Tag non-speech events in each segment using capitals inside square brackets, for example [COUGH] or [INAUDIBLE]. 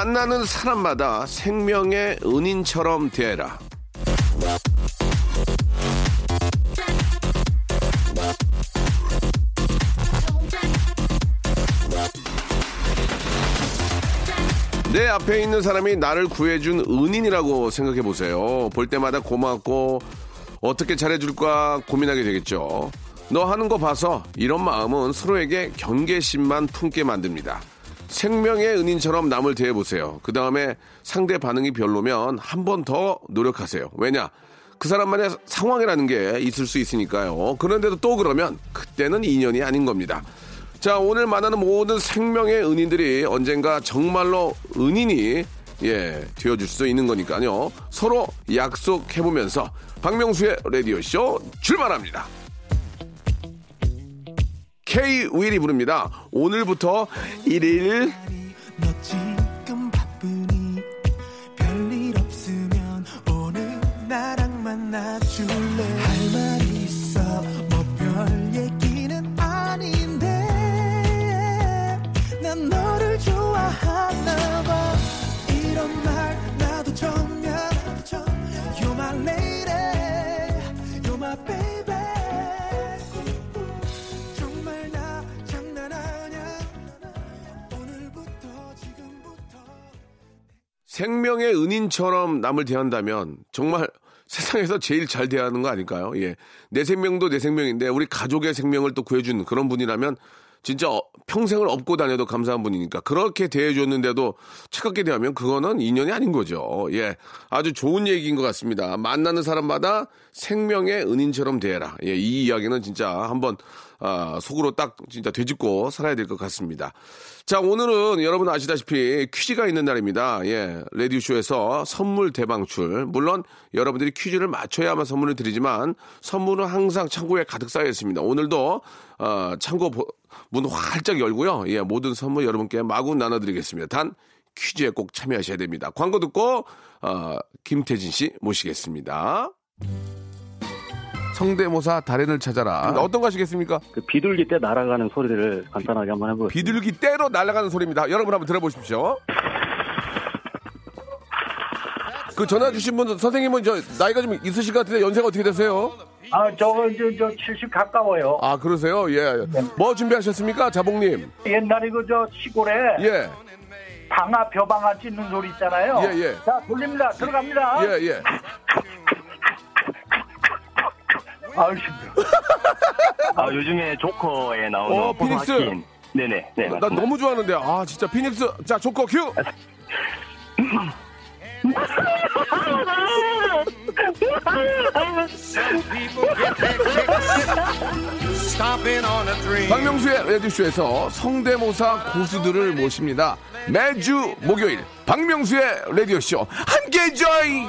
만나는 사람마다 생명의 은인처럼 대해라 내 앞에 있는 사람이 나를 구해준 은인이라고 생각해 보세요. 볼 때마다 고맙고 어떻게 잘해줄까 고민하게 되겠죠. 너 하는 거 봐서 이런 마음은 서로에게 경계심만 품게 만듭니다. 생명의 은인처럼 남을 대해보세요. 그 다음에 상대 반응이 별로면 한 번 더 노력하세요. 왜냐? 그 사람만의 상황이라는 게 있을 수 있으니까요. 그런데도 또 그러면 그때는 인연이 아닌 겁니다. 자, 오늘 만나는 모든 생명의 은인들이 언젠가 정말로 은인이 예, 되어줄 수 있는 거니까요. 서로 약속해보면서 박명수의 라디오쇼 출발합니다. K 윌이 부릅니다. 오늘부터 1일 너 지금 바쁘니 별일 없으면 오늘 나랑 만나줄래 생명의 은인처럼 남을 대한다면 정말 세상에서 제일 잘 대하는 거 아닐까요? 예. 내 생명도 내 생명인데 우리 가족의 생명을 또 구해주는 그런 분이라면 진짜 어, 평생을 업고 다녀도 감사한 분이니까 그렇게 대해줬는데도 차갑게 대하면 그거는 인연이 아닌 거죠. 예. 아주 좋은 얘기인 것 같습니다. 만나는 사람마다 생명의 은인처럼 대해라. 예. 이 이야기는 진짜 한번 아, 속으로 딱 진짜 되짚고 살아야 될 것 같습니다. 자, 오늘은 여러분 아시다시피 퀴즈가 있는 날입니다. 예. 레디오쇼에서 선물 대방출. 물론 여러분들이 퀴즈를 맞춰야만 선물을 드리지만 선물은 항상 창고에 가득 쌓여 있습니다. 오늘도 어, 창고 보- 문 활짝 열고요. 예, 모든 선물 여러분께 마구 나눠드리겠습니다. 단 퀴즈에 꼭 참여하셔야 됩니다. 광고 듣고 어, 김태진 씨 모시겠습니다. 성대모사 달인을 찾아라. 어떤 거 하시겠습니까? 그 비둘기 때 날아가는 소리를 간단하게 한번 해보겠습니다. 비둘기 떼로 날아가는 소리입니다. 여러분 한번 들어보십시오. 그 전화 주신 분 선생님은 저 나이가 좀 있으실 것 같은데 연세가 어떻게 되세요? 아, 저거 저, 저 70 가까워요. 아 그러세요? 예. 뭐 준비하셨습니까, 자봉님? 옛날에 그 저 시골에 예, 방아 벼방아 찢는 소리 있잖아요. 예, 예. 자, 돌립니다. 들어갑니다. 예, 예. [LAUGHS] 아유, 힘들어. 아, 요즘에 조커에 나오는 어, 폴 피닉스. 하킨. 네네. 네, 나 맞습니다. 너무 좋아하는데 아 진짜 피닉스 자 조커 큐. 박명수의 라디오쇼에서 성대모사 고수들을 모십니다. 매주 목요일 박명수의 라디오쇼 함께 join.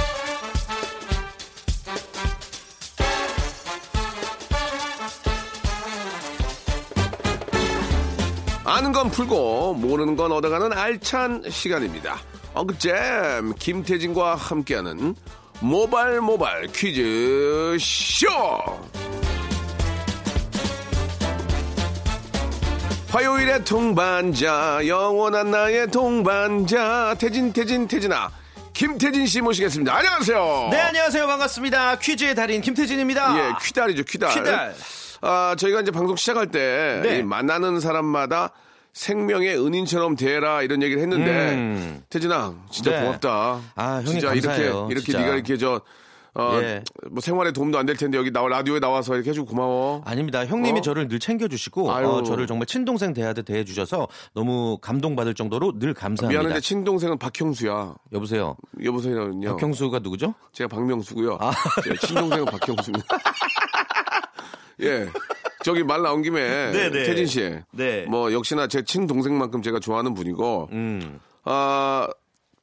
아는 건 풀고 모르는 건 얻어가는 알찬 시간입니다. 엉크잼 김태진과 함께하는 모발 모발 퀴즈 쇼. 화요일의 동반자 영원한 나의 동반자 태진 태진 태진아 김태진 씨 모시겠습니다. 안녕하세요. 네, 안녕하세요. 반갑습니다. 퀴즈의 달인 김태진입니다. 예, 퀴달이죠, 퀴달. 퀴달. 아, 저희가 이제 방송 시작할 때 네. 이 만나는 사람마다 생명의 은인처럼 대해라 이런 얘기를 했는데 음. 태진아 진짜 네. 고맙다. 아, 형님 진짜 감사해요, 이렇게 이렇게 진짜. 네가 이렇게 저 어, 예. 뭐 생활에 도움도 안 될 텐데 여기 나와 라디오에 나와서 이렇게 해주고 고마워. 아닙니다. 형님이 어? 저를 늘 챙겨주시고. 어, 저를 정말 친동생 대하듯 대해주셔서 너무 감동받을 정도로 늘 감사합니다. 미안한데 친동생은 박형수야. 여보세요. 여보세요는요. 박형수가 누구죠? 제가 박명수고요. 아. 제 친동생은 박형수입니다. [LAUGHS] 예. 저기 말 나온 김에 네네. [LAUGHS] 태진 씨. 네. 뭐 역시나 제 친동생만큼 제가 좋아하는 분이고 음. 아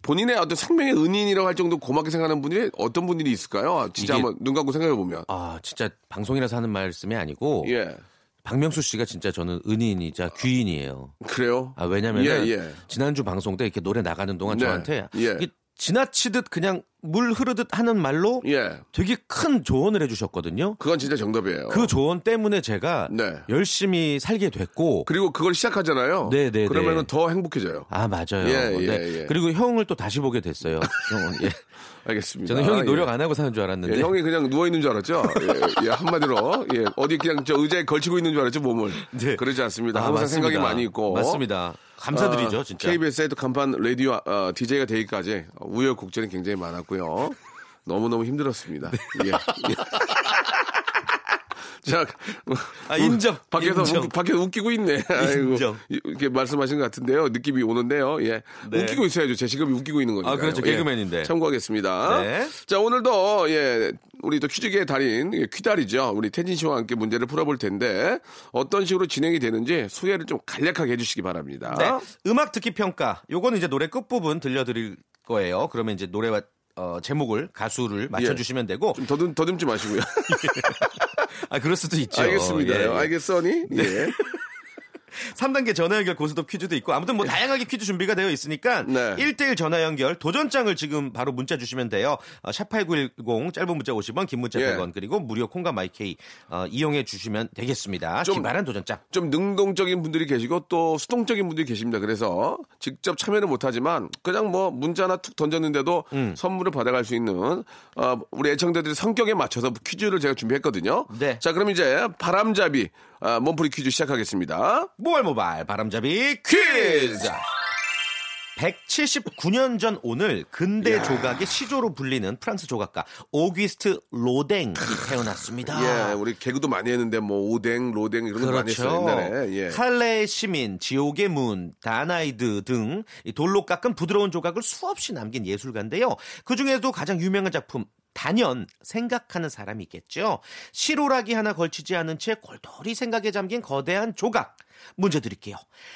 본인의 어떤 생명의 은인이라고 할 정도 고맙게 생각하는 분이 어떤 분들이 있을까요? 진짜 이게- 한번 눈 감고 생각해 보면. 아, 진짜 방송이라서 하는 말씀이 아니고 예. 박명수 씨가 진짜 저는 은인이자 귀인이에요. 그래요? 아, 왜냐면은 예, 예. 지난주 방송 때 이렇게 노래 나가는 동안 네. 저한테 예. 이게 지나치듯 그냥 물 흐르듯 하는 말로 예. 되게 큰 조언을 해주셨거든요. 그건 진짜 정답이에요. 그 조언 때문에 제가 네. 열심히 살게 됐고 그리고 그걸 시작하잖아요. 네, 네, 그러면은 네. 더 행복해져요. 아 맞아요. 예, 예, 네. 예. 그리고 형을 또 다시 보게 됐어요. 형은 예. [LAUGHS] 알겠습니다. 저는 형이 예. 노력 안 하고 사는 줄 알았는데 예, 형이 그냥 누워 있는 줄 알았죠. 예, 예, 한마디로 예, 어디 그냥 저 의자에 걸치고 있는 줄 알았죠 몸을. 네. 그러지 않습니다. 아, 항상 맞습니다. 생각이 많이 있고. 맞습니다. 감사드리죠, 아, 진짜. KBS에도 간판 라디오 어, DJ가 되기까지 우여곡절이 굉장히 많았고요. 너무 너무 힘들었습니다. [LAUGHS] 네. 예. 예. 자, 아, 인정. 밖에서 인정. 웃, 밖에서 웃기고 있네. 아이고, 인정. 이렇게 말씀하신 것 같은데요. 느낌이 오는데요. 예, 네. 웃기고 있어야죠. 제 직업이 웃기고 있는 거니까. 아, 그렇죠. 개그맨인데. 참고하겠습니다. 네. 자, 오늘도 예, 우리 또 퀴즈계의 달인 예, 퀴달이죠. 우리 태진 씨와 함께 문제를 풀어볼 텐데 어떤 식으로 진행이 되는지 소개를 좀 간략하게 해주시기 바랍니다. 네. 음악 듣기 평가. 요거는 이제 노래 끝부분 들려드릴 거예요. 그러면 이제 노래와 어, 제목을 가수를 맞춰주시면 되고 좀 더듬 더듬지 마시고요. [LAUGHS] [LAUGHS] 아 그럴 수도 있죠. 알겠습니다. 예, 예. 알겠어니? 예. 3단계 전화 연결 고스톱 퀴즈도 있고 아무튼 뭐 다양하게 퀴즈 준비가 되어 있으니까 네. 1대1 전화 연결 도전장을 지금 바로 문자 주시면 돼요. 어, 샵8910 짧은 문자 50원 긴 문자 예. 100원 그리고 무료 콩과 마이케이 어, 이용해 주시면 되겠습니다. 좀- 기발한 도전장. 좀 능동적인 분들이 계시고 또 수동적인 분들이 계십니다. 그래서 직접 참여는 못하지만 그냥 뭐 문자 하나 툭 던졌는데도 음. 선물을 받아갈 수 있는 어, 우리 애청자들의 성격에 맞춰서 퀴즈를 제가 준비했거든요. 네. 자 그럼 이제 바람잡이 아, 몸풀이 퀴즈 시작하겠습니다. 모발 모발 바람잡이 퀴즈. 179년 전 오늘 근대 조각의 시조로 불리는 프랑스 조각가 오귀스트 로댕이 태어났습니다. 예, 우리 개그도 많이 했는데 뭐 오뎅, 로댕 이런 거 많이 했어요 그렇죠. 옛날에. 예. 칼레의 시민, 지옥의 문, 다나이드 등이 돌로 깎은 부드러운 조각을 수없이 남긴 예술가인데요. 그 중에도 가장 유명한 작품 단연 생각하는 사람이 있겠죠. 실오라기 하나 걸치지 않은 채 골똘히 생각에 잠긴 거대한 조각. 문제 드릴게요.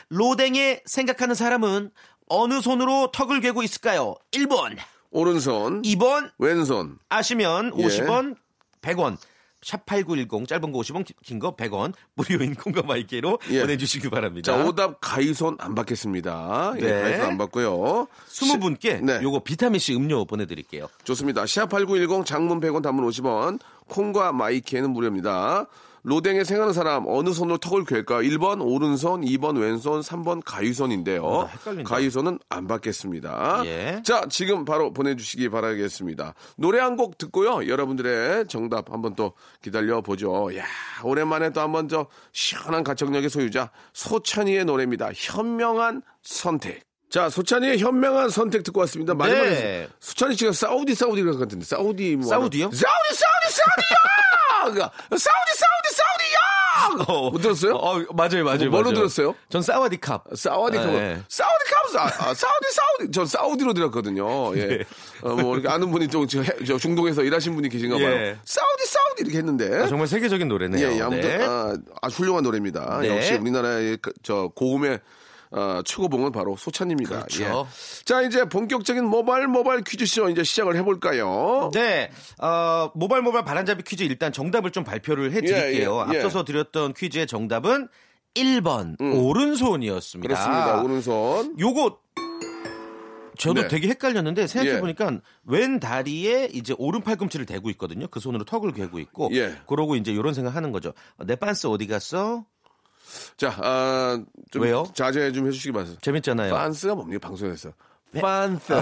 로댕의 생각하는 사람은 어느 손으로 턱을 괴고 있을까요? 1번, 오른손, 2번, 왼손. 아시면 예. 50원, 100원. 샵8910 짧은 거 50원 긴 거 100원 [LAUGHS] 무료인 콩과 마이케이로 예. 보내주시기 바랍니다. 자 오답 가위손 안 받겠습니다. 예, 네. 가위손 안 받고요. 20분께 네. 요거 비타민C 음료 보내드릴게요. 좋습니다. 샵8910 장문 100원 단문 50원 콩과 마이케이는 무료입니다. 로댕의 생각하는 사람 어느 손으로 턱을 괸까요? 1번 오른손, 2번 왼손, 3번 가위손인데요. 어. 가위손은 안 받겠습니다. 예. 자, 지금 바로 보내주시기 바라겠습니다. 노래 한 곡 듣고요. 여러분들의 정답 한번 또 기다려보죠. 야 오랜만에 또 한번 저 시원한 가창력의 소유자 소찬이의 노래입니다. 현명한 선택. 자, 소찬이의 현명한 선택 듣고 왔습니다. 많이 네. 많이 수찬이 씨가 사우디 사우디 그런 것 같은데 사우디 뭐 사우디요? 사우디 사우디 사우디 야! 사우디 사우디 사우디야! 어, 못 들었어요? 어, 맞아요, 맞아요. 뭐로 맞아요. 들었어요? 전 사와디 캅. 사우디 카 네. 사우디 카 아, 아, 사우디 사우디 저 사우디로 들었거든요. 예. 네. 어, 뭐 이렇게 아는 분이 또 저, 중동에서 일하신 분이 계신가 봐요. 예. 사우디 사우디 이렇게 했는데. 아, 정말 세계적인 노래네요. 예, 예, 아무튼 네. 아, 아주 훌륭한 노래입니다. 네. 역시 우리나라의 그- 저 고음의 어, 최고봉은 바로 소찬입니다. 그렇죠. 예. 자, 이제 본격적인 모바일 모바일 퀴즈쇼 이제 시작을 해볼까요? 네, 어, 모발 모발 바람잡이 퀴즈 일단 정답을 좀 발표를 해드릴게요. 예, 예, 예. 앞서서 드렸던 퀴즈의 정답은 1번 오른손이었습니다. 그렇습니다. 오른손. 요거 저도 네. 되게 헷갈렸는데 생각해 예. 보니까 왼 다리에 이제 오른 팔꿈치를 대고 있거든요. 그 손으로 턱을 괴고 있고 예. 그러고 이제 이런 생각 하는 거죠. 어, 내 빤스 어디 갔어? 자, 아, 좀 왜요? 자제 좀 해주시기 바랍니다. 재밌잖아요. 판스가 뭡니까 방송에서? 판스.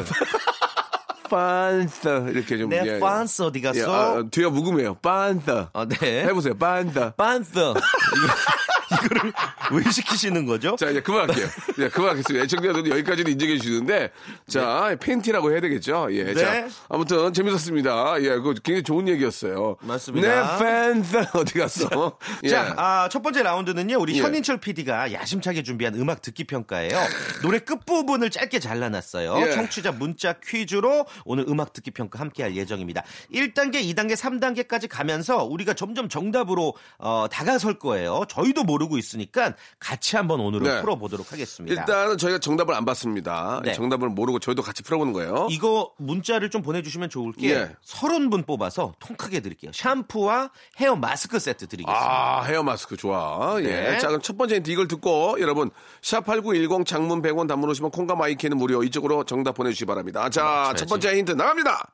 판스 이렇게 좀. 내 예, 예. 빤스 어디 갔어? 예, 아, 뒤가 묵음해요. 판스. 어, 네. 해보세요. 판스. 빤스. [LAUGHS] 이거, 이거를 [LAUGHS] 왜 시키시는 거죠? 자, 이제 그만할게요. 네, 그만하겠습니다. 애청자들도 여기까지는 인정해 주시는데, 자, 팬티라고 해야 되겠죠? 예. 네. 자, 아무튼 재밌었습니다. 예, 그 굉장히 좋은 얘기였어요. 맞습니다. 내 팬들 어디 갔어? 예. 자, 아, 첫 번째 라운드는요, 우리 예. 현인철 PD가 야심차게 준비한 음악 듣기 평가예요. 노래 끝부분을 짧게 잘라놨어요. 예. 청취자 문자 퀴즈로 오늘 음악 듣기 평가 함께 할 예정입니다. 1단계, 2단계, 3단계까지 가면서 우리가 점점 정답으로 어, 다가설 거예요. 저희도 모르고 있으니까 같이 한번 오늘은 네. 풀어보도록 하겠습니다. 일단은 저희가 정답을 안 받습니다. 네. 정답을 모르고 저희도 같이 풀어보는 거예요. 이거 문자를 좀 보내주시면 좋을 게 예. 30분 뽑아서 통 크게 드릴게요. 샴푸와 헤어 마스크 세트 드리겠습니다. 아, 헤어 마스크 좋아. 예. 네. 자, 그럼 첫 번째 힌트 이걸 듣고 여러분 샵8910 장문 100원 단문 오시면 콩과 마이케이는 무료 이쪽으로 정답 보내주시기 바랍니다. 자, 맞춰야지. 첫 번째 힌트 나갑니다.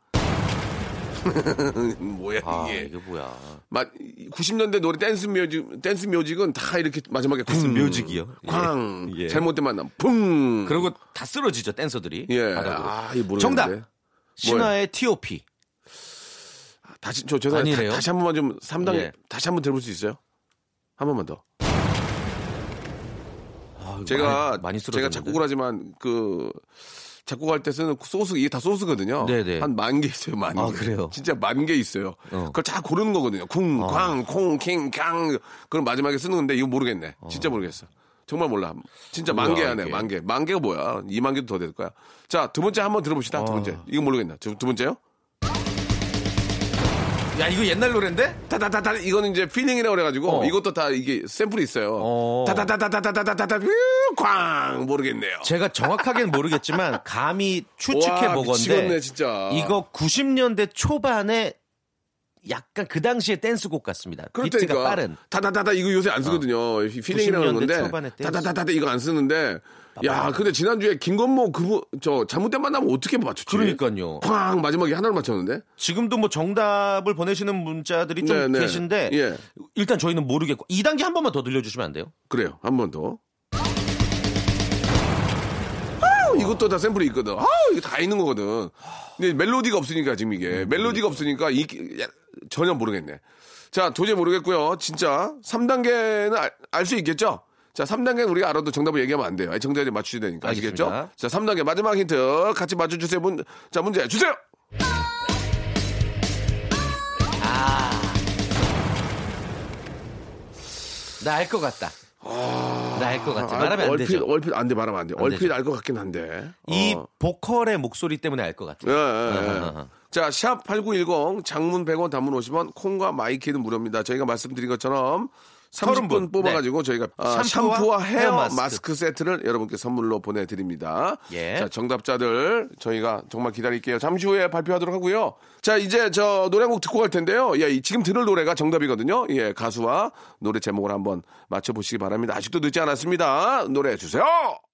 [LAUGHS] 뭐야 아, 이게. 이게 뭐야. 마, 90년대 노래 댄스 뮤직 댄스 뮤직은 다 이렇게 마지막에 댄스 쿵, 뮤직이요? 쾅 예. 예. 잘못된 만남 쿵 그리고 다 쓰러지죠 댄서들이. 예. 바닥으로. 아, 이 모르겠는데. 정답. 신화의 T.O.P. 다시 저 죄송해요. 아니래요? 다, 시한 번만 좀 3단계 예. 다시 한 번 들어볼 수 있어요? 한 번만 더. 아, 제가 많이, 많이 제가. 작곡을 하지만 그 작곡할 때 쓰는 소스 이게 다 소스거든요. 네네. 한 만 개 있어요, 만 개. 아, 그래요? 진짜 만 개 있어요. 어. 그걸 다 고르는 거거든요. 쿵, 쾅, 콩, 킹, 캉. 그럼 마지막에 쓰는 건데 이거 모르겠네. 진짜 모르겠어. 정말 몰라. 진짜 만 어. 개 안에. 만 개. 만 개가 뭐야? 2만 개도 더 될 거야. 자, 두 번째 한번 들어봅시다. 두 어. 번째. 이거 모르겠네. 두, 두 번째요? 야 이거 옛날 노래인데? 다다다다 이거는 이제 fill-in이라고 그래가지고 어. 이것도 다 이게 샘플이 있어요. 어. 다다다다다다다다다 꽝 모르겠네요. 제가 정확하게는 모르겠지만 감히 추측해 와, 보건데. 이거 90년대 초반에 약간 그 당시의 댄스곡 같습니다. 비트가 그렇다니까. 빠른. 다다다다 이거 요새 안 쓰거든요. fill-in이라는 90년대 건데. 다다다다다 이거 안 쓰는데. 야, 근데 지난주에 김건모 그분 저 잘못된 만남은 어떻게 맞췄지? 그러니까요. 쾅 마지막에 하나를 맞췄는데. 지금도 뭐 정답을 보내시는 문자들이 좀 네, 네. 계신데 예. 일단 저희는 모르겠고 2단계 한 번만 더 들려주시면 안 돼요? 그래요. 한 번 더. 이것도 다 샘플이 있거든. 아, 이거 다 있는 거거든. 근데 멜로디가 없으니까 지금 이게 멜로디가 없으니까 이 야, 전혀 모르겠네. 자, 도저히 모르겠고요. 진짜 3단계는 알 수 있겠죠? 자, 3단계는 우리가 알아도 정답을 얘기하면 안 돼요. 정답이 맞추셔야 되니까. 아시겠죠? 알겠습니다. 자, 3단계 마지막 힌트 같이 맞춰주세요. 문, 자, 문제 주세요! 나 알 것 같다. 나 알것 같아. 아, 말하면 안 얼핏, 되죠. 얼핏 안 돼, 말하면 안 돼. 안 얼핏 되죠. 알 것 같긴 한데. 이 어. 보컬의 목소리 때문에 알 것 같아요. 예, 예, 예. 어허허. 자, 샵8910 장문 100원 단문 50원 콩과 my K는 무료입니다. 저희가 말씀드린 것처럼 30분 30분. 뽑아가지고 저희가 아, 샴푸와 샴푸와, 헤어, 헤어 마스크. 마스크. 세트를 여러분께 선물로 보내드립니다. 예. 자, 정답자들 저희가 정말 기다릴게요. 잠시 후에 발표하도록 하고요. 자, 이제 저 노래 한 곡 듣고 갈 텐데요. 예, 이 지금 들을 노래가 정답이거든요. 예, 가수와 노래 제목을 한번 맞춰보시기 바랍니다. 아직도 늦지 않았습니다. 노래 주세요.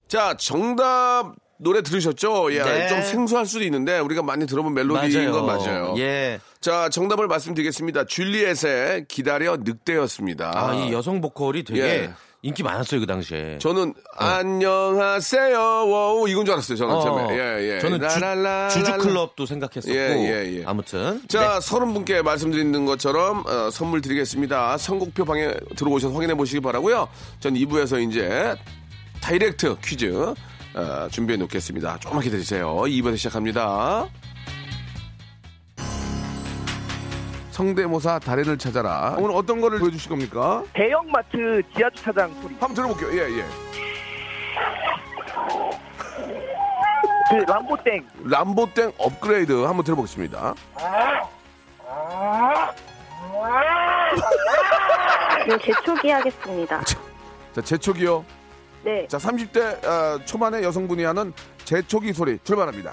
자, 정답 노래 들으셨죠? 예, 네. 좀 생소할 수도 있는데 우리가 많이 들어본 멜로디인 건 맞아요. 예. 자, 정답을 말씀드리겠습니다. 줄리엣의 기다려 늑대였습니다. 아, 이 여성 보컬이 되게 예. 인기 많았어요, 그 당시에. 저는 안녕하세요 워우 이건 줄 알았어요. 저는 어, 처음에. 예, 예. 저는 라라라라라. 주, 주 클럽도 생각했었고. 예, 예, 예. 아무튼. 자, 네. 서른 분께 말씀드리는 것처럼 어, 선물 드리겠습니다. 선곡표 방에 들어오셔서 확인해 보시기 바라고요. 전 2부에서 이제 다이렉트 퀴즈 어, 준비해 놓겠습니다. 조금만 기다리세요. 2부에서 시작합니다. 성대모사 달인을 찾아라. 오늘 어떤 거를 보여주실 겁니까? 대형마트 지하주차장 소리. 한번 들어볼게요. 예, 예. 그 람보땡. 람보땡 업그레이드 한번 들어보겠습니다. 네, 제초기 하겠습니다. 자, 제초기요. 네, 자, 30대 어, 초반의 여성분이 하는 제초기 소리 출발합니다.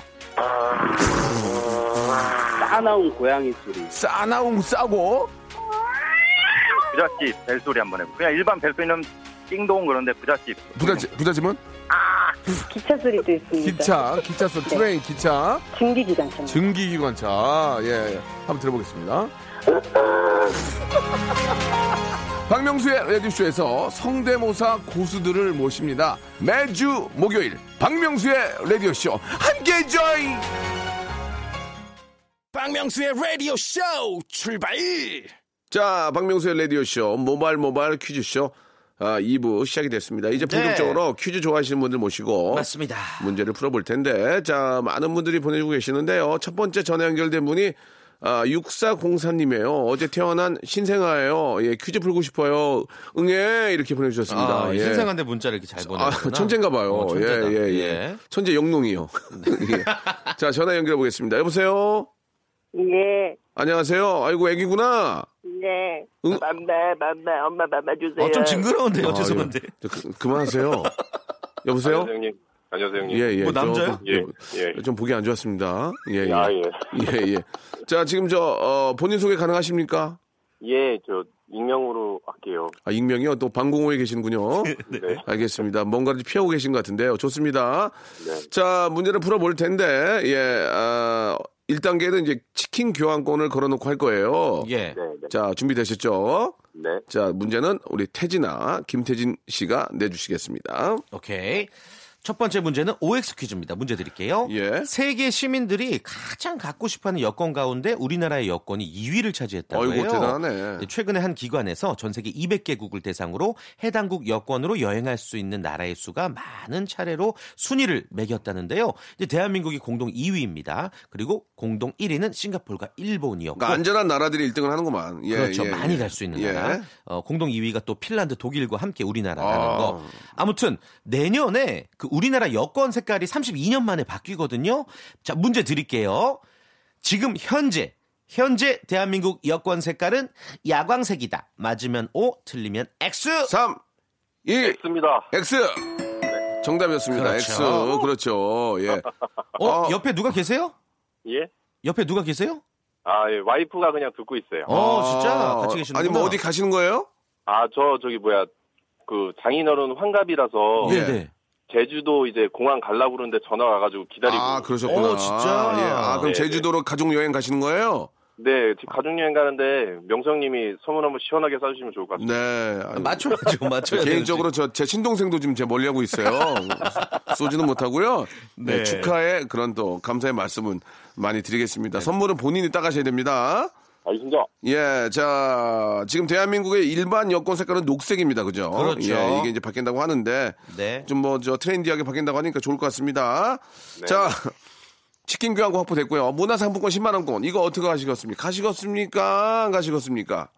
싸나운 고양이 소리. 싸나운 싸고 부잣집 벨소리 한번 해보. 그냥 일반 벨소리는 띵동 그런데 부잣집. 부잣집, 부잣집은 기차 소리도 있습니다. 기차, 기차 소리, train, 기차, 증기기관차. 증기기관차. 예, 예. 한번 들어보겠습니다. [LAUGHS] 박명수의 라디오쇼에서 성대모사 고수들을 모십니다. 매주 목요일 박명수의 라디오쇼 함께 join! 박명수의 라디오 쇼 출발! 자, 박명수의 라디오쇼 모발 모발 퀴즈쇼 아, 2부 시작이 됐습니다. 이제 네. 본격적으로 퀴즈 좋아하시는 분들 모시고 맞습니다. 문제를 풀어볼 텐데 자 많은 분들이 보내주고 계시는데요. 첫 번째 전화 연결된 분이 아, 6404님이에요. 어제 태어난 신생아예요. 예, 퀴즈 풀고 싶어요. 응애 이렇게 보내주셨습니다. 아, 예. 신생한데 문자를 이렇게 잘 아, 보내구나. 천재인가 봐요. 어. 예, 예, 예. 예. 천재 영농이요. [LAUGHS] 예. 자, 전화 연결해 보겠습니다. 여보세요? 예, 안녕하세요. 아이고, 애기구나. 네. 응? 맘마, 맘마, 엄마 맘마 주세요. 어, 좀 징그러운데요. 아, 죄송한데. 예. 저, 그, 그만하세요. 여보세요? 형님. 안녕하세요, 형님. 예, 예. 뭐 남자요? 저, 예, 예. 좀 보기 안 좋았습니다. 예, 예. 아, 예. 예, 예. 자, 지금 저, 어, 본인 소개 가능하십니까? 예, 저, 익명으로 할게요. 아, 익명이요? 또 방공호에 계시는군요. [LAUGHS] 네. 알겠습니다. 뭔가를 피하고 계신 것 같은데요. 좋습니다. 네. 자, 문제를 풀어볼 텐데, 예, 아, 1단계는 이제 치킨 교환권을 걸어놓고 할 거예요. 예. 네, 네. 자, 준비되셨죠? 네. 자, 문제는 우리 태진아, 김태진 씨가 내주시겠습니다. 오케이. 첫 번째 문제는 OX 퀴즈입니다. 문제 드릴게요. 예. 세계 시민들이 가장 갖고 싶어하는 여권 가운데 우리나라의 여권이 2위를 차지했다고 어이구, 해요. 대단하네. 네, 최근에 한 기관에서 전 세계 200개국을 대상으로 해당국 여권으로 여행할 수 있는 나라의 수가 많은 차례로 순위를 매겼다는데요. 대한민국이 공동 2위입니다. 그리고 공동 1위는 싱가포르가 일본이었고 그러니까 안전한 나라들이 1등을 하는구만. 예, 그렇죠. 예, 많이 예. 갈수 있는 예. 나라. 어, 공동 2위가 또 핀란드, 독일과 함께 우리나라라는 아. 거. 아무튼 내년에 그 우리나라 여권 색깔이 32년 만에 바뀌거든요. 자, 문제 드릴게요. 지금 현재 현재 대한민국 여권 색깔은 야광색이다. 맞으면 O, 틀리면 X. 3, 2, X입니다. X. 정답이었습니다. 그렇죠. X. 그렇죠. 예. 어, 아. 옆에 누가 계세요? 예? 옆에 누가 계세요? 아, 예, 와이프가 그냥 듣고 있어요. 어, 진짜 같이 계시는구나. 아니, 뭐 어디 가시는 거예요? 아, 저, 저기, 뭐야, 그, 장인어른 환갑이라서, 예. 네. 제주도 이제 공항 갈라고 그러는데 전화 와가지고 기다리고. 아, 그러셨구나. 어, 진짜? 예. 아, 그럼 네, 제주도로 가족 여행 가시는 거예요? 네, 지금 가족 여행 가는데, 명성님이 선물 한번 시원하게 싸주시면 좋을 것 같습니다. 네. 아유, 맞춰야죠, [LAUGHS] 맞춰야 개인적으로 저 제 친동생도 지금 제 멀리하고 있어요. [LAUGHS] 쏘지는 못하고요. 네, 네. 축하의 그런 또 감사의 말씀은 많이 드리겠습니다. 선물은 본인이 따가셔야 됩니다. 알겠습니다. 예, 자, 지금 대한민국의 일반 여권 색깔은 녹색입니다. 그죠? 그렇죠. 예, 이게 이제 바뀐다고 하는데, 네. 좀 뭐, 저 트렌디하게 바뀐다고 하니까 좋을 것 같습니다. 네. 자, [LAUGHS] 치킨 교환권 확보됐고요. 문화상품권 10만 원권. 이거 어떻게 가시겠습니까? 가시겠습니까? 안 가시겠습니까?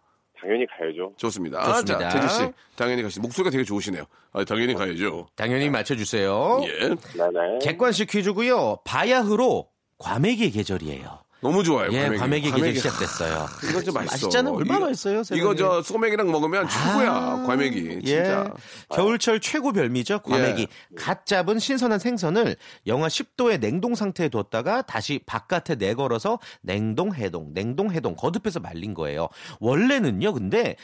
당연히 가야죠. 좋습니다. 좋습니다. 자, 태지 씨. 당연히 가시 목소리가 되게 좋으시네요. 아, 당연히 가야죠. 당연히 맞춰주세요. 예. 네네. 객관식 퀴즈고요. 바야흐로 과메기의 계절이에요. 너무 좋아요. 예, 과메기. 과메기 계절 과메기. 시작됐어요. 이거 좀 맛있어. 맛있잖아요. 얼마나 이거- 맛있어요, 세상에. 이거 저 소맥이랑 먹으면 최고야. 과메기. 진짜. 예. 겨울철 최고 별미죠. 과메기. 예. 갓 잡은 신선한 생선을 영하 10도의 냉동 상태에 뒀다가 다시 바깥에 내걸어서 냉동 해동, 냉동 해동 거듭해서 말린 거예요. 원래는요. 근데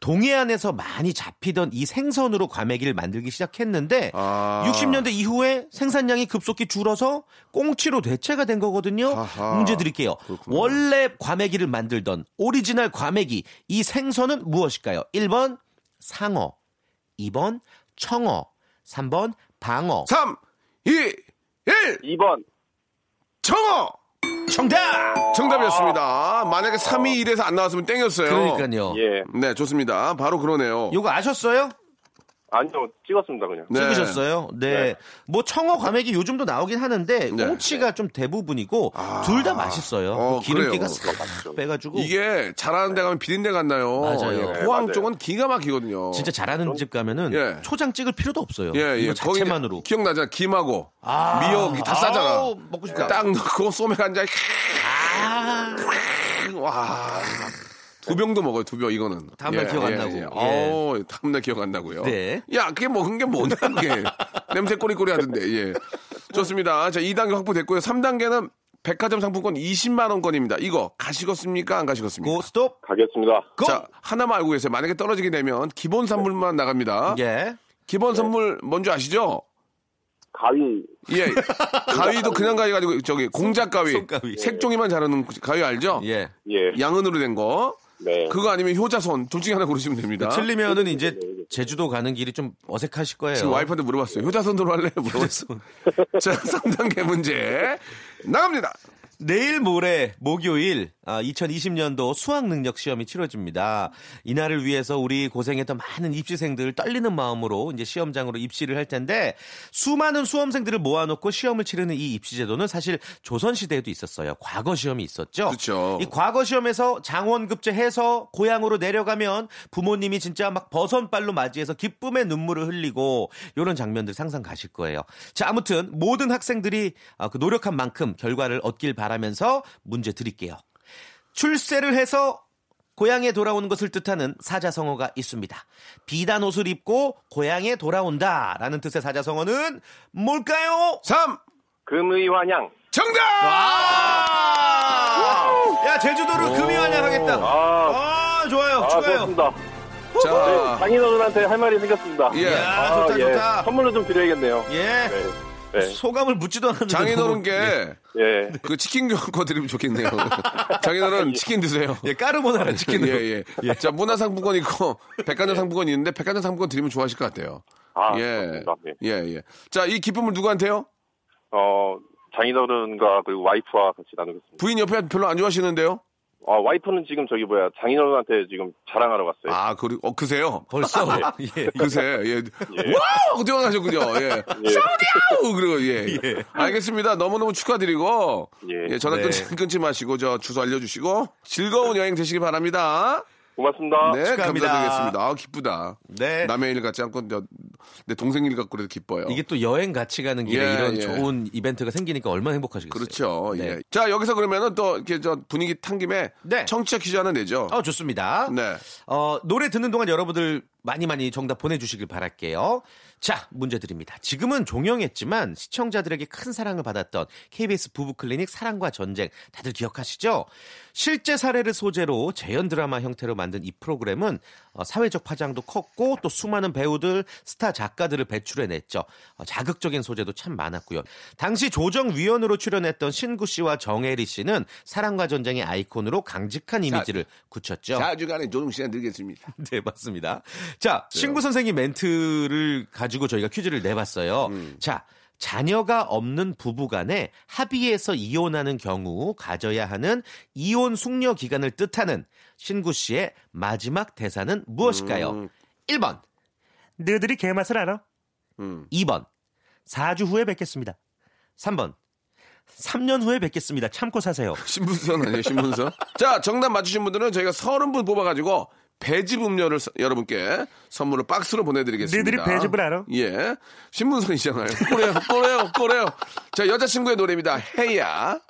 동해안에서 많이 잡히던 이 생선으로 과메기를 만들기 시작했는데 아. 60년대 이후에 생산량이 급속히 줄어서 꽁치로 대체가 된 거거든요. 아하. 문제 드릴게요. 그렇구나. 원래 과메기를 만들던 오리지널 과메기 이 생선은 무엇일까요? 1번 상어, 2번 청어, 3번 방어. 3, 2, 1. 2번. 청어! 정답! 정답이었습니다. 만약에 3, 2, 1에서 안 나왔으면 땡이었어요. 그러니까요. 예. 네, 좋습니다. 바로 그러네요. 요거 아셨어요? 아니요, 찍었습니다, 그냥. 네. 찍으셨어요? 네. 네. 뭐 청어 과메기 요즘도 나오긴 하는데 네. 꽁치가 좀 대부분이고 둘다 맛있어요. 어, 그 기름기가. 싹 빼가지고 이게 잘하는 데 가면 비린내가 안 나요. 맞아요. 예, 네, 포항 맞아요. 쪽은 기가 막히거든요. 진짜 잘하는 집 가면은 예. 초장 찍을 필요도 없어요. 예, 예. 자체만으로. 기억나잖아. 김하고 아. 미역 다 싸잖아. 아우, 먹고 싶다. 딱 넣고 소맥 한 잔. 아. 와. 두 병도 먹어요, 두 병, 이거는. 다음날 기억 안 나고. 예. 어, 다음날 기억 안 나고요. 네. 야, 그게 먹은 게 뭐냐, 그게. [LAUGHS] 냄새 꼬리꼬리 하던데, 예. 좋습니다. 자, 2단계 확보됐고요. 3단계는 백화점 상품권 20만원권입니다. 이거 가시겠습니까? 안 가시겠습니까? 고 스톱. 가겠습니다. 고. 자, 하나만 알고 계세요. 만약에 떨어지게 되면 기본 선물만 나갑니다. 예. 기본 선물 뭔지 아시죠? 가위. 예. 가위도 [LAUGHS] 그냥 가위가 아니고 저기 공작 가위. 손가위. 색종이만 자르는 가위 알죠? 예. 예. 양은으로 된 거. 네. 그거 아니면 효자손 둘 중에 하나 고르시면 됩니다. 틀리면은 이제 제주도 가는 길이 좀 어색하실 거예요. 지금 와이프한테 물어봤어요. 효자손으로 할래? 물어봤어. [LAUGHS] 자, 3단계 문제 나갑니다. 내일 모레 목요일 2020년도 수학 능력 시험이 치러집니다. 이날을 위해서 우리 고생했던 많은 입시생들 떨리는 마음으로 이제 시험장으로 입시를 할 텐데 수많은 수험생들을 모아놓고 시험을 치르는 이 입시 제도는 사실 조선 시대에도 있었어요. 과거 시험이 있었죠. 그렇죠. 이 과거 시험에서 장원급제 해서 고향으로 내려가면 부모님이 진짜 막 버선발로 맞이해서 기쁨의 눈물을 흘리고 이런 장면들 상상 가실 거예요. 자, 아무튼 모든 학생들이 아, 그 노력한 만큼 결과를 얻길 바라면서 문제 드릴게요. 출세를 해서 고향에 돌아오는 것을 뜻하는 사자성어가 있습니다. 비단 옷을 입고 고향에 돌아온다 라는 뜻의 사자성어는 뭘까요? 3 금의환양. 정답! 와! 야, 제주도를 금이환영하겠다. 아, 아, 좋아요. 아, 축하해요. 좋습니다. 자, 장인어른한테 할 말이 생겼습니다. 예. 야, 좋다, 예. 좋다. 선물로 좀 드려야겠네요. 예. 네. 네. 소감을 묻지도 않았는데. 장인어른께 예. 그 치킨 교환권 [LAUGHS] 드리면 좋겠네요. 장인어른 치킨 드세요. 예, 까르보나라 치킨으로. 예, 예. 자, 문화상품권 있고 백화점 상품권이 있는데 백화점 상품권 드리면 좋아하실 것 같아요. 아, 예. 네. 예, 예. 자, 이 기쁨을 누구한테요? 어, 장인어른과 그리고 와이프와 같이 나누겠습니다. 부인 옆에 별로 안 좋아하시는데요? 어, 와이프는 지금 저기 뭐야, 장인어른한테 지금 자랑하러 갔어요. 아, 그, 어, 그세요? 벌써. 예. [LAUGHS] 그새, 예. 와우! 뛰어가셨군요. 예. 예. 싸우디오! 그리고, 예. 알겠습니다. 너무너무 축하드리고, 예. 예. 전화 네. 끊지, 끊지 마시고, 저 주소 알려주시고, 즐거운 여행 되시기 바랍니다. 고맙습니다. 네, 축하합니다. 감사드리겠습니다. 아, 기쁘다. 네. 남의 일 같지 않고, 저, 내 동생 일 같고 그래도 기뻐요. 이게 또 여행 같이 가는 길에 예, 이런 예. 좋은 이벤트가 생기니까 얼마나 행복하시겠어요. 그렇죠. 네. 예. 자, 여기서 그러면은 또, 이렇게 저 분위기 탄 김에, 네. 청취자 퀴즈 하나 내죠. 어, 좋습니다. 네. 어, 노래 듣는 동안 여러분들 많이 많이 정답 보내 주시길 바랄게요. 자, 문제 드립니다. 지금은 종영했지만 시청자들에게 큰 사랑을 받았던 KBS 부부클리닉 사랑과 전쟁 다들 기억하시죠? 실제 사례를 소재로 재연 드라마 형태로 만든 이 프로그램은 어, 사회적 파장도 컸고 또 수많은 배우들, 스타 작가들을 배출해냈죠. 어, 자극적인 소재도 참 많았고요. 당시 조정위원으로 출연했던 신구 씨와 정혜리 씨는 사랑과 전쟁의 아이콘으로 강직한 이미지를 굳혔죠. 4주간의 조동 시간 드리겠습니다. [LAUGHS] 네, 맞습니다. 자, 신구 선생님 멘트를 가지고 저희가 퀴즈를 내봤어요. 자, 자녀가 없는 부부 간에 합의해서 이혼하는 경우 가져야 하는 이혼 숙려 기간을 뜻하는 신구 씨의 마지막 대사는 무엇일까요? 1번. 너희들이 개맛을 알아? 음. 2번. 4주 후에 뵙겠습니다. 3번. 3년 후에 뵙겠습니다. 참고 사세요. [LAUGHS] 신분선 아니에요, 신분선? 자, 정답 맞추신 분들은 저희가 30분 뽑아가지고 배즙 음료를 서- 여러분께 선물을 박스로 보내드리겠습니다. 너희들이 배즙을 알아? 예. 신분선이잖아요. 꼬래요, 꼬래요, 꼬래요. 자, 여자친구의 노래입니다. 헤이야.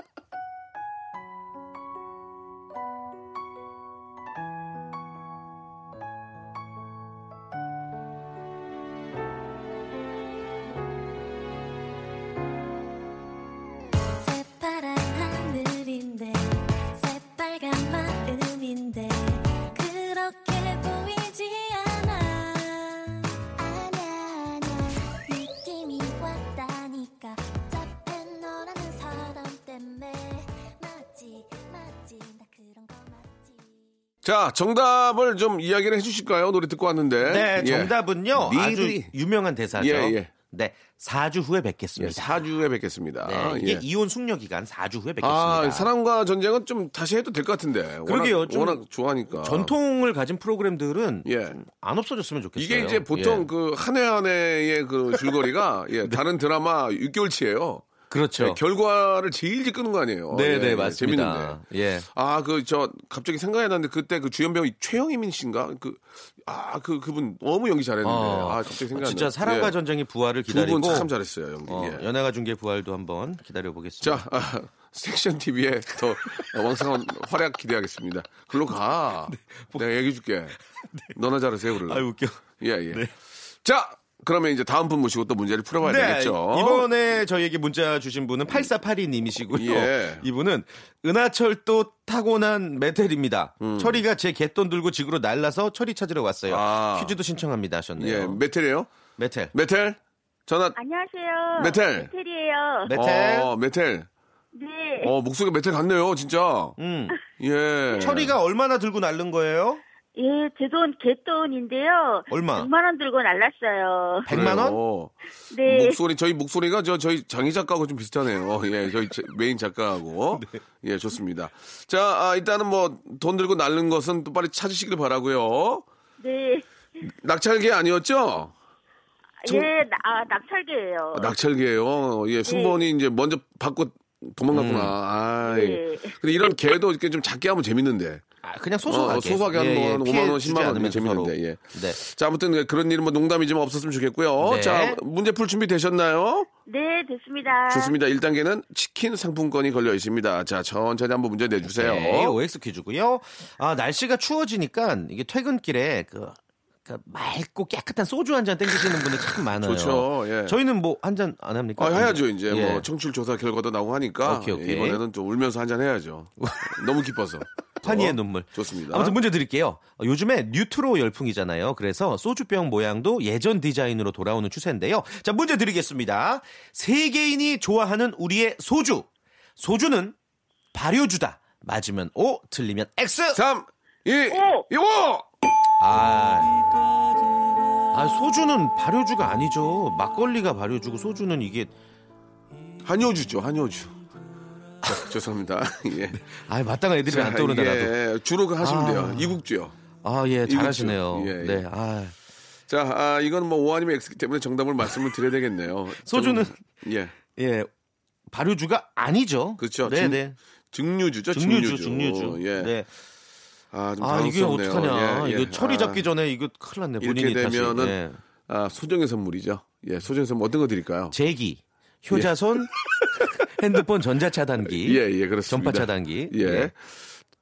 자, 정답을 좀 이야기를 해주실까요? 노래 듣고 왔는데. 네, 예. 정답은요. 아주 니들이- 유명한 대사죠. 예, 예. 네, 4주 후에 예, 뵙겠습니다. 4주에 뵙겠습니다. 네, 이게 예. 이혼 숙려 기간 4주 후에 뵙겠습니다. 아, 사랑과 전쟁은 좀 다시 해도 될 것 같은데. 그러게요, 워낙, 좀 워낙 좋아하니까. 전통을 가진 프로그램들은 예. 좀안 없어졌으면 좋겠어요. 이게 이제 보통 예. 그한 회 한 회의 그 줄거리가 예, [LAUGHS] 다른 드라마 6개월치예요. 그렇죠. 예, 결과를 제일 일찍 끄는 거 아니에요. 네, 예, 네, 예, 맞습니다. 재밌는데. 예. 아, 그, 저, 갑자기 생각이 났는데, 그때 그 주연 배우 최영희민 씨인가? 그, 아, 그, 그분 너무 연기 잘했는데. 어, 아, 갑자기 생각이 진짜 나네. 사랑과 예. 전쟁의 부활을 기다리고 두 분 참 잘했어요, 연기. 어, 예. 연예가 중계 부활도 한번 기다려 보겠습니다. 자, 아, 섹션 TV에 더 왕성한 활약 기대하겠습니다. 글로 가. [LAUGHS] 내가 얘기해 줄게. [LAUGHS] 너나 잘하세요. 네. 아, 웃겨. 예, 예. 자, 그러면 이제 다음 분 모시고 또 문제를 풀어봐야 되겠죠. 네, 이번에 저희에게 문자 주신 분은 8482님이시고요. 예. 이분은 은하철도 타고난 메텔입니다. 철이가 제 곗돈 들고 지구로 날라서 철이 찾으러 왔어요. 음. 아. 퀴즈도 신청합니다 하셨네요. 예, 메텔이에요? 메텔. 메텔? 전화, 안녕하세요. 메텔. 메텔이에요. 메텔. 어, 메텔. 네. 어, 목소리가 메텔 같네요, 진짜. 음. 예. 철이가 얼마나 들고 날른 거예요? 예, 제 돈 곗돈인데요. 얼마? 100만 원 들고 날랐어요. 100만 원? 네. 목소리 저희 목소리가 저 저희 장희 작가하고 좀 비슷하네요. 예, 저희 제- 메인 작가하고 [LAUGHS] 예 좋습니다. 자 아, 일단은 뭐 돈 들고 날른 것은 또 빨리 찾으시길 바라고요. 네. 낙찰계 아니었죠? 정- 예, 나, 아, 낙찰계예요. 아, 낙찰계예요. 예, 순번이 이제 먼저 받고 도망갔구나. 아, 네. 예. 근데 이런 개도 이렇게 좀 작게 하면 재밌는데. 아, 그냥 소소하게. 어, 소소하게 하는 예, 예, 거는 피해 5만 원, 주지 10만 원 재밌는데. 서로. 예. 네. 자, 아무튼 그런 일은 뭐 농담이지만 없었으면 좋겠고요. 네. 자, 문제 풀 준비 되셨나요? 네, 됐습니다. 좋습니다. 1단계는 치킨 상품권이 걸려 있습니다. 자, 천천히 한번 문제 내주세요. 네, OX 퀴즈고요. 아, 날씨가 추워지니까 이게 퇴근길에 그, 그 맑고 깨끗한 소주 한 잔 땡기시는 분들 참 많아요. 좋죠. 예. 저희는 뭐 한 잔 안 합니까? 아, 해야죠. 이제 예. 뭐 청취율 조사 결과도 나오고 하니까 오케이, 오케이. 이번에는 좀 울면서 한 잔 해야죠. [LAUGHS] 너무 기뻐서. 환희의 어, 눈물. 좋습니다. 아무튼 문제 드릴게요. 어, 요즘에 뉴트로 열풍이잖아요. 그래서 소주병 모양도 예전 디자인으로 돌아오는 추세인데요. 자, 문제 드리겠습니다. 세계인이 좋아하는 우리의 소주. 소주는 발효주다. 맞으면 O, 틀리면 X. 3, 2, 오! 1, 5! 아. 아, 소주는 발효주가 아니죠. 막걸리가 발효주고 소주는 이게 한효주죠, 한효주. [LAUGHS] 자, 죄송합니다. 예. 아, 마땅한 애들이 안 떠오른다 나도. 예, 주로 그 하시면 아. 돼요. 이국주요. 아, 예, 잘하시네요. 예, 예. 네. 아. 자, 아, 이건 뭐 O 아니면 X기 때문에 정답을 말씀을 드려야 되겠네요. [LAUGHS] 소주는 좀, 예. 예. 발효주가 아니죠. 그렇죠. 네, 증- 네. 증류주죠, 증류주, 증류주. 증류주. 예. 네. 아, 좀 아, 이게. 어떡하냐. 예, 예. 이거 철이 아, 잡기 전에 이거 큰일 났네. 본인이 이렇게. 되면은 예. 아, 소정의 선물이죠. 예, 소정의 선물 어떤 거 드릴까요? 제기, 효자손, 핸드폰 전자 차단기, [LAUGHS] 예, 예, 그렇습니다. 전파 차단기. 예.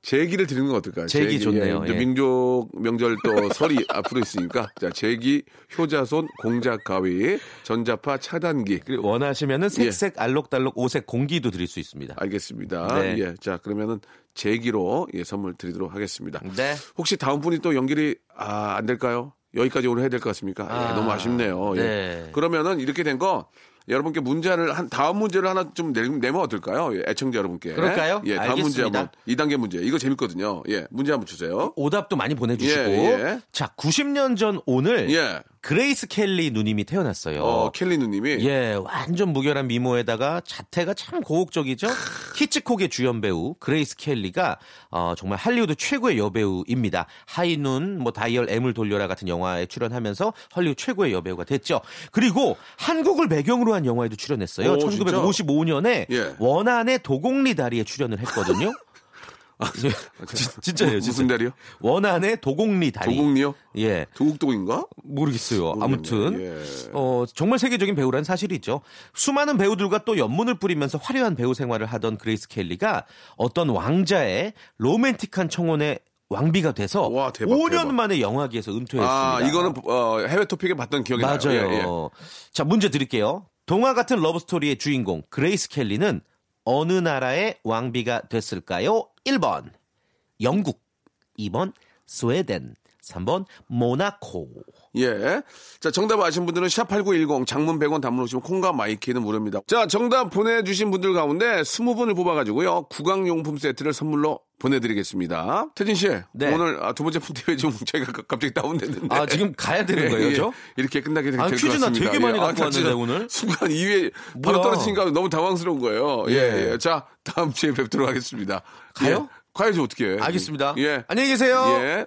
예. 제기를 드리는 건 어떨까요? 제기 좋네요. 이제 예. 민족 명절 또 [LAUGHS] 설이 앞으로 있으니까 자 제기, 효자손, 공작 가위, 전자파 차단기. 그리고 원하시면은 색색 알록달록 오색 공기도 드릴 수 있습니다. 알겠습니다. 네. 예, 자 그러면은 제기로 예, 선물 드리도록 하겠습니다. 네. 혹시 다음 분이 또 연결이 아, 안 될까요? 여기까지 오늘 해야 될 것 같습니까? 예, 아, 너무 아쉽네요. 예. 네. 그러면은 이렇게 된 거 여러분께 문제를 한 다음 문제를 하나 좀 내, 내면 어떨까요? 예, 애청자 여러분께. 그럴까요? 예, 다음 문제 알겠습니다. 한번 2단계 문제. 이거 재밌거든요. 예, 문제 한번 주세요. 오답도 많이 보내주시고. 예, 예. 자, 90년 전 오늘 예. 그레이스 켈리 누님이 태어났어요. 어, 켈리 누님이 예, 완전 무결한 미모에다가 자태가 참 고혹적이죠. 히치콕의 주연 배우 그레이스 켈리가 어, 정말 할리우드 최고의 여배우입니다. 하이눈, 뭐 다이얼 M을 돌려라 같은 영화에 출연하면서 할리우드 최고의 여배우가 됐죠. 그리고 한국을 배경으로 한 영화에도 출연했어요. 오, 진짜? 1955년에 예. 원한의 도곡리 다리에 출연을 했거든요. [LAUGHS] 예, 진- 진짜예요, 진짜. 무슨 다리요? 원한의 도곡리 다리. 도곡리요? 예. 도곡동인가? 모르겠어요. 모르겠네. 아무튼 예. 어, 정말 세계적인 배우라는 사실이죠. 수많은 배우들과 또 염문을 뿌리면서 화려한 배우 생활을 하던 그레이스 켈리가 어떤 왕자의 로맨틱한 청혼에 왕비가 돼서 와, 대박, 5년 대박. 만에 영화계에서 은퇴했습니다. 아, 이거는 어, 해외 토픽에 봤던 기억이 나요. 맞아요. 예, 예. 자, 문제 드릴게요. 동화 같은 러브 스토리의 주인공 그레이스 켈리는 어느 나라의 왕비가 됐을까요? 1번 영국, 2번 스웨덴, 3번 모나코. 예. 자, 정답 아신 분들은 샵8910 장문 100원 단문 오시면 콩과 마이키는 무료입니다. 자, 정답 보내주신 분들 가운데 20분을 뽑아가지고요. 구강용품 세트를 선물로 보내드리겠습니다. 태진 씨. 네. 오늘 아, 두 번째 푼티에 좀 저희가 가- 갑자기 다운됐는데. 아, 지금 가야 되는 거예요, 저? 이렇게 끝나게 될 아, 것 퀴즈 나. 되게 많이 예. 아, 갖고 나 진짜 왔는데, 오늘? 순간 2회 바로? 떨어지니까 너무 당황스러운 거예요. 예, 예. 예. 자, 다음 주에 뵙도록 하겠습니다. 가요? 예. 가야지 어떻게 알겠습니다. 예. 안녕히 계세요. 예.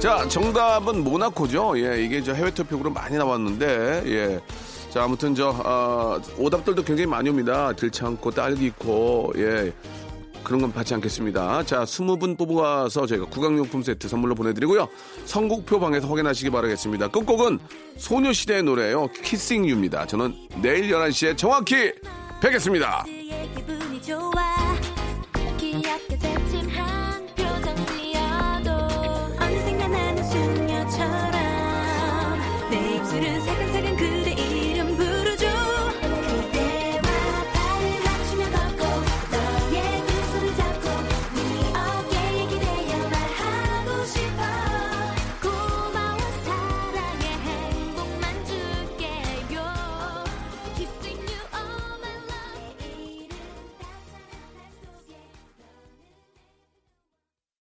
자, 정답은 모나코죠. 예, 이게 저 해외 투표로 많이 나왔는데, 예. 자, 아무튼 저, 어, 오답들도 굉장히 많이 옵니다. 들창고, 딸기 있고, 예. 그런 건 받지 않겠습니다. 자, 20분 뽑아서 저희가 구강용품 세트 선물로 보내드리고요. 선곡표 방에서 확인하시기 바라겠습니다. 끝곡은 소녀시대의 노래예요. 키싱 유입니다. 저는 내일 11시에 정확히 뵙겠습니다.